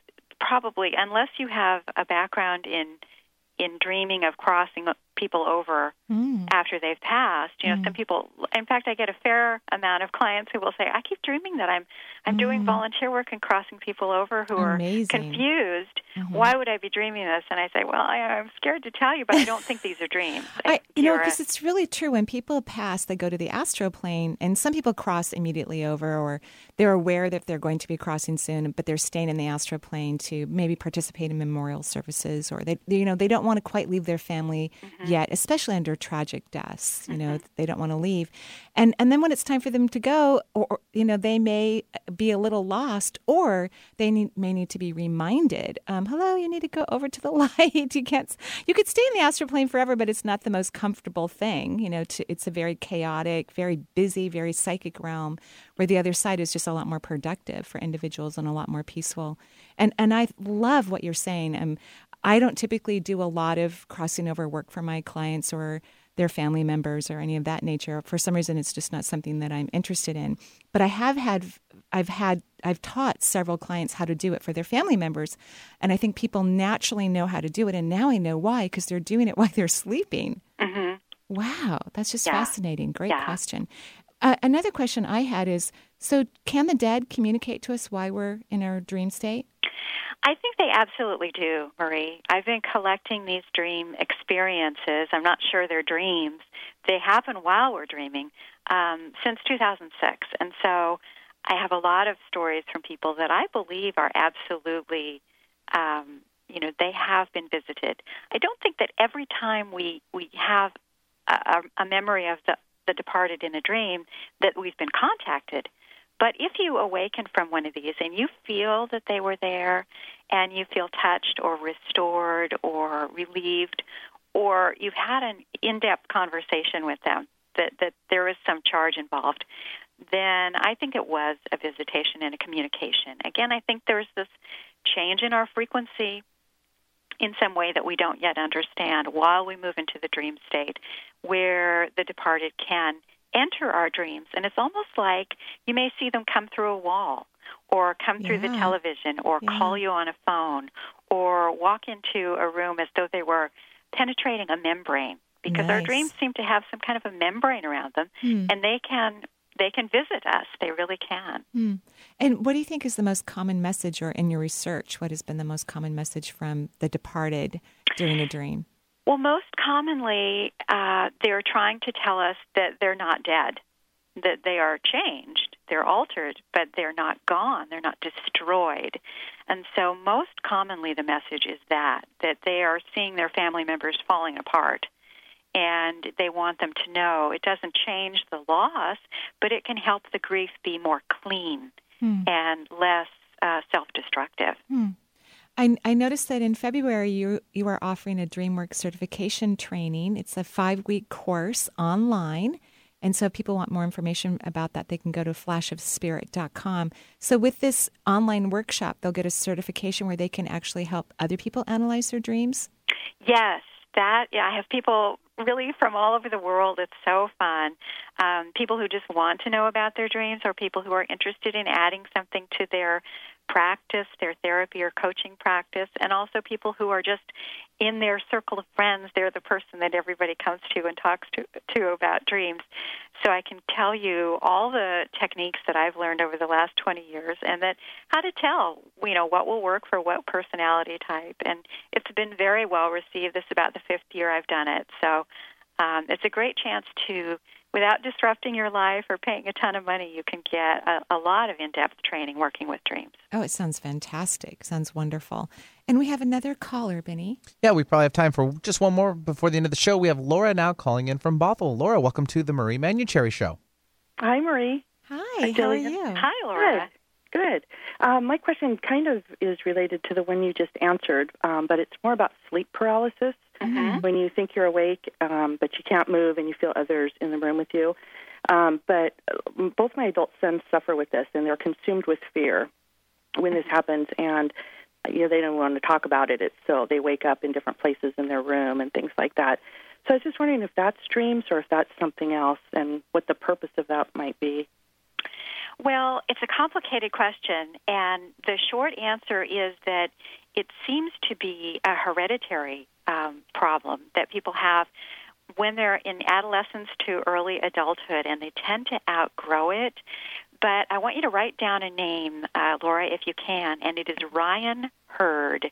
probably, unless you have a background in in dreaming of crossing people over Mm. after they've passed. You know, some mm. people. In fact, I get a fair amount of clients who will say, "I keep dreaming that I'm I'm doing mm. volunteer work and crossing people over who Amazing. are confused. Mm-hmm. Why would I be dreaming this?" And I say, "Well, I, I'm scared to tell you, but I don't think these are dreams." I, you know, because it's really true. When people pass, they go to the astral plane, and some people cross immediately over, or they're aware that they're going to be crossing soon, but they're staying in the astral plane to maybe participate in memorial services, or they, you know, they don't want to quite leave their family mm-hmm. Yet, especially under tragic deaths. You know, they don't want to leave, and and then when it's time for them to go, or, or you know, they may be a little lost, or they need, may need to be reminded. Um, Hello, you need to go over to the light. You can't. You could stay in the astral plane forever, but it's not the most comfortable thing. You know, to, it's a very chaotic, very busy, very psychic realm, where the other side is just a lot more productive for individuals and a lot more peaceful. And and I love what you're saying. Um, I don't typically do a lot of crossing over work for my clients or their family members or any of that nature. For some reason, it's just not something that I'm interested in. But I have had, I've had, I've taught several clients how to do it for their family members, and I think people naturally know how to do it. And now I know why because they're doing it while they're sleeping. hmm Wow, that's just Yeah. fascinating. Great Yeah. question. Uh, another question I had is so can the dead communicate to us why we're in our dream state? I think they absolutely do, Marie. I've been collecting these dream experiences. I'm not sure they're dreams. They happen while we're dreaming um, since 2006. And so I have a lot of stories from people that I believe are absolutely, um, you know, they have been visited. I don't think that every time we, we have a, a memory of the, the departed in a dream that we've been contacted. But if you awaken from one of these and you feel that they were there and you feel touched or restored or relieved or you've had an in-depth conversation with them that, that there is some charge involved, then I think it was a visitation and a communication. Again, I think there's this change in our frequency in some way that we don't yet understand while we move into the dream state where the departed can enter our dreams. And it's almost like you may see them come through a wall or come through the television or Yeah. call you on a phone or walk into a room as though they were penetrating a membrane because our dreams seem to have some kind of a membrane around them Hmm. and they can they can visit us they really can Hmm. And what do you think is the most common message, or in your research, what has been the most common message from the departed during a dream? Well, most commonly, uh, they're trying to tell us that they're not dead, that they are changed, they're altered, but they're not gone, they're not destroyed. And so, most commonly, the message is that that they are seeing their family members falling apart. And they want them to know it doesn't change the loss, but it can help the grief be more clean Hmm. and less uh, self destructive. Hmm. I, I noticed that in February you you are offering a DreamWorks certification training. It's a five week course online. And so if people want more information about that, they can go to flashofspirit.com. So with this online workshop, they'll get a certification where they can actually help other people analyze their dreams. Yes, that yeah, I have people really from all over the world. It's so fun. Um, people who just want to know about their dreams, or people who are interested in adding something to their practice, their therapy or coaching practice, and also people who are just in their circle of friends. They're the person that everybody comes to and talks to to about dreams. So I can tell you all the techniques that I've learned over the last 20 years, and that how to tell, you know, what will work for what personality type. And it's been very well received. This is about the fifth year I've done it, so um, it's a great chance to, without disrupting your life or paying a ton of money, you can get a, a lot of in-depth training working with dreams. Oh, it sounds fantastic. Sounds wonderful. And we have another caller, Benny. Yeah, we probably have time for just one more before the end of the show. We have Laura now calling in from Bothell. Laura, welcome to the Marie Manuchehri Show. Hi, Marie. Hi, how are you? Hi, Laura. Good. Good. Um, my question kind of is related to the one you just answered, um, but it's more about sleep paralysis. Mm-hmm. When you think you're awake, um, but you can't move, and you feel others in the room with you. Um, but uh, both my adult sons suffer with this, and they're consumed with fear when this happens, and you know they don't want to talk about it. It's so they wake up in different places in their room and things like that. So I was just wondering if that's dreams or if that's something else, and what the purpose of that might be. Well, it's a complicated question, and the short answer is that it seems to be a hereditary um, problem that people have when they're in adolescence to early adulthood, and they tend to outgrow it. But I want you to write down a name, uh, Laura, if you can, and it is Ryan Hurd,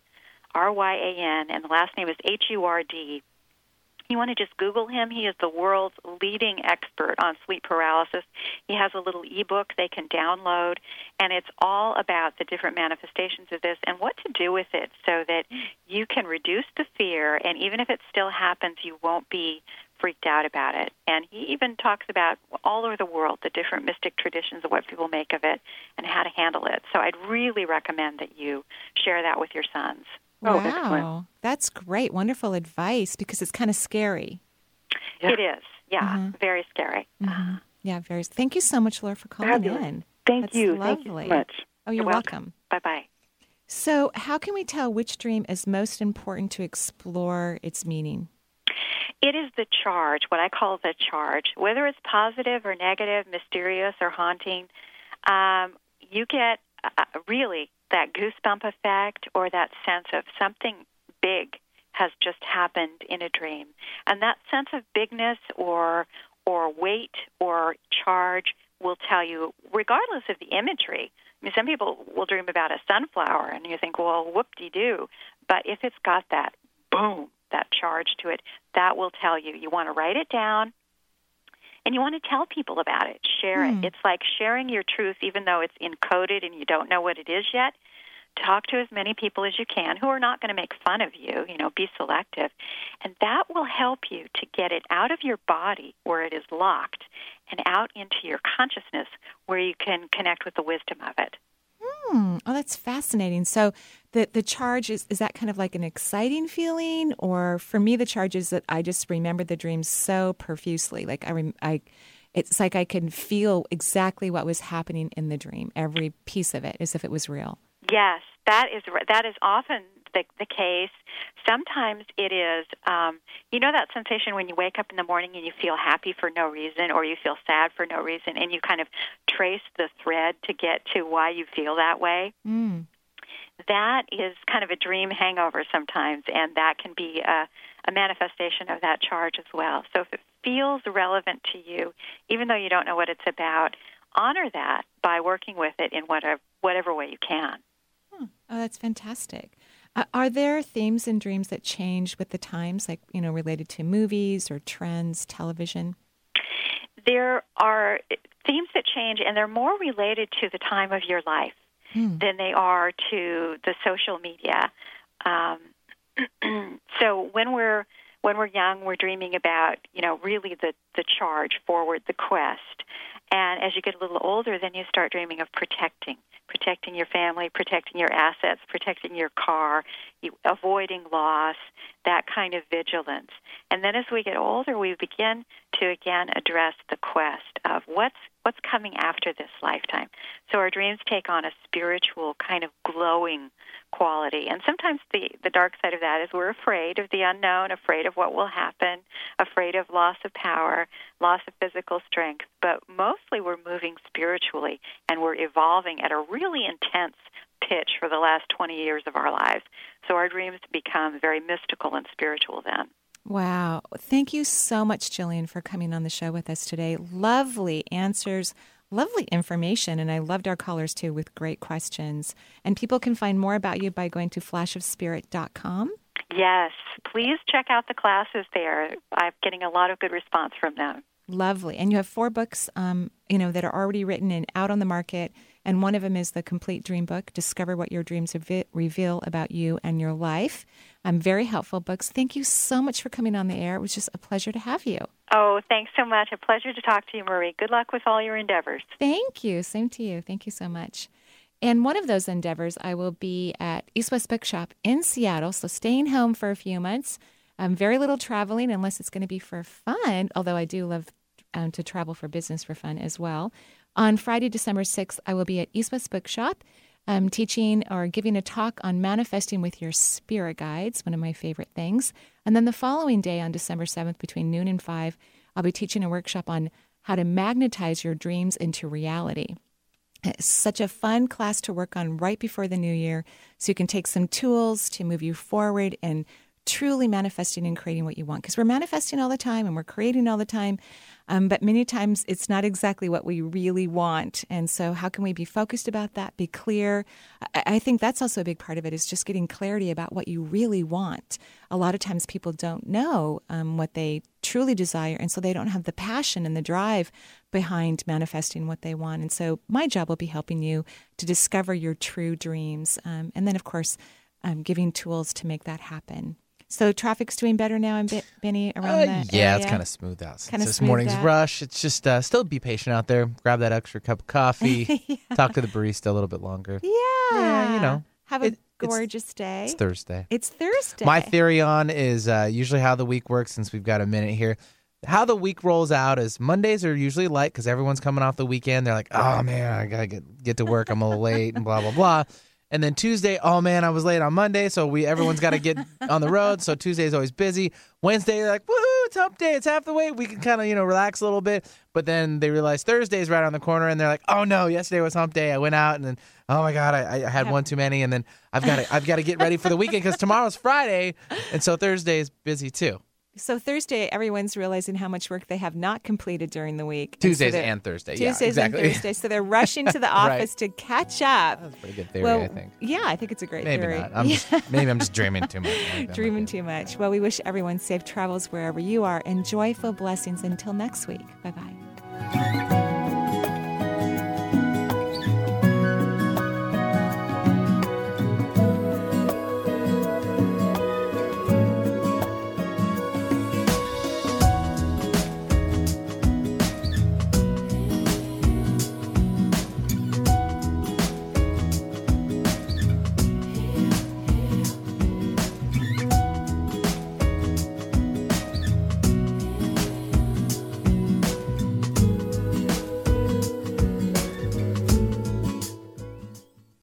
R Y A N, and the last name is H U R D. You want to just Google him. He is the world's leading expert on sleep paralysis. He has a little ebook they can download, and it's all about the different manifestations of this and what to do with it so that you can reduce the fear, and even if it still happens, you won't be freaked out about it. And he even talks about all over the world the different mystic traditions of what people make of it and how to handle it. So I'd really recommend that you share that with your sons. Oh, wow. That's great. Wonderful advice because it's kind of scary. It is, yeah, Mhm. very scary. Mhm. Yeah, very. Thank you so much, Laura, for calling Fabulous. in. Thank That's you. Lovely. Thank you so much. Oh, you're, You're welcome. Bye bye. So, how can we tell which dream is most important to explore its meaning? It is the charge, what I call the charge, whether it's positive or negative, mysterious or haunting. Um, you get uh, really that goosebump effect or that sense of something big has just happened in a dream. And that sense of bigness or or weight or charge will tell you, regardless of the imagery. I mean, some people will dream about a sunflower, and you think, well, whoop de doo. But if it's got that boom, that charge to it, that will tell you. You want to write it down, and you want to tell people about it. Share Hmm. it. It's like sharing your truth, even though it's encoded and you don't know what it is yet. Talk to as many people as you can who are not going to make fun of you. You know, be selective. And that will help you to get it out of your body where it is locked and out into your consciousness where you can connect with the wisdom of it. Hmm. Oh, that's fascinating. So the the charge is is that kind of like an exciting feeling, or for me the charge is that I just remember the dream so profusely. Like I rem- I. It's like I can feel exactly what was happening in the dream, every piece of it, as if it was real. Yes, that is that is often the the case. Sometimes it is, um, you know, that sensation when you wake up in the morning and you feel happy for no reason, or you feel sad for no reason, and you kind of trace the thread to get to why you feel that way. Mm. That is kind of a dream hangover sometimes, and that can be a, a manifestation of that charge as well. So if it feels relevant to you, even though you don't know what it's about, honor that by working with it in whatever whatever way you can. Oh, that's fantastic. Uh, are there themes in dreams that change with the times, like you know, related to movies or trends, television? There are themes that change, and they're more related to the time of your life Hmm. than they are to the social media. Um, so when we're when we're young, we're dreaming about you know really the the charge forward, the quest, and as you get a little older, then you start dreaming of protecting, protecting your family, protecting your assets, protecting your car, you, avoiding loss, that kind of vigilance. And then as we get older, we begin to again address the quest of what's what's coming after this lifetime. So our dreams take on a spiritual kind of glowing quality. And sometimes the the dark side of that is we're afraid of the unknown, afraid of what will happen, afraid of loss of power, loss of physical strength. But mostly we're moving spiritually and we're evolving at a really intense pitch for the last 20 years of our lives. So our dreams become very mystical and spiritual then. Wow. Thank you so much, Gillian, for coming on the show with us today. Lovely answers, lovely information, and I loved our callers too with great questions. And people can find more about you by going to flashofspirit.com. Yes, please check out the classes there. I'm getting a lot of good response from them. Lovely. And you have four books, um, you know, that are already written and out on the market. And one of them is the complete dream book, Discover What Your Dreams Reveal About You and Your Life. Um, very helpful books. Thank you so much for coming on the air. It was just a pleasure to have you. Oh, thanks so much. A pleasure to talk to you, Marie. Good luck with all your endeavors. Thank you. Same to you. Thank you so much. And one of those endeavors, I will be at East West Bookshop in Seattle. So staying home for a few months. Um, very little traveling unless it's going to be for fun, although I do love um, to travel for business for fun as well. On Friday, December 6th, I will be at East West Bookshop um, teaching or giving a talk on manifesting with your spirit guides, one of my favorite things. And then the following day, on December 7th, between noon and 5, I'll be teaching a workshop on how to magnetize your dreams into reality. It's such a fun class to work on right before the new year so you can take some tools to move you forward and truly manifesting and creating what you want because we're manifesting all the time and we're creating all the time um, but many times it's not exactly what we really want. And so how can we be focused about that be clear? I, I think that's also a big part of it is just getting clarity about what you really want. A lot of times people don't know um, what they truly desire and so they don't have the passion and the drive behind manifesting what they want. And so my job will be helping you to discover your true dreams um, and then of course um, giving tools to make that happen so traffic's doing better now in Be- Benny around Uh, that yeah, area? it's kind of smooth out. Kinda this morning's out. rush, it's just uh, still be patient out there. Grab that extra cup of coffee. Talk to the barista a little bit longer. Yeah. Yeah, you know, Have a it- it's- gorgeous day. It's Thursday. It's Thursday. My theory on is uh, usually how the week works. Since we've got a minute here, how the week rolls out is Mondays are usually light because everyone's coming off the weekend. They're like, "Oh man, I gotta get get to work. I'm a little late," and blah blah blah. And then Tuesday, oh man, I was late on Monday, so we everyone's got to get on the road. So Tuesday is always busy. Wednesday, like, woohoo, it's hump day. It's half the way. We can kind of, you know, relax a little bit. But then they realize Thursday's right on the corner and they're like, oh no, yesterday was hump day. I went out and then, oh my God, I, I had one too many. And then I've got to, I've got to get ready for the weekend because tomorrow's Friday. And so Thursday is busy too. So Thursday, everyone's realizing how much work they have not completed during the week. Tuesdays so and Thursday. Yeah, Tuesdays exactly. and Thursday. So they're rushing to the Right. office to catch up. That's a pretty good theory, well, I think. Yeah, I think it's a great Maybe theory. not. I'm just, maybe I'm just dreaming too much. I think that might Dreaming too much. Well, we wish everyone safe travels wherever you are and joyful blessings until next week. Bye bye.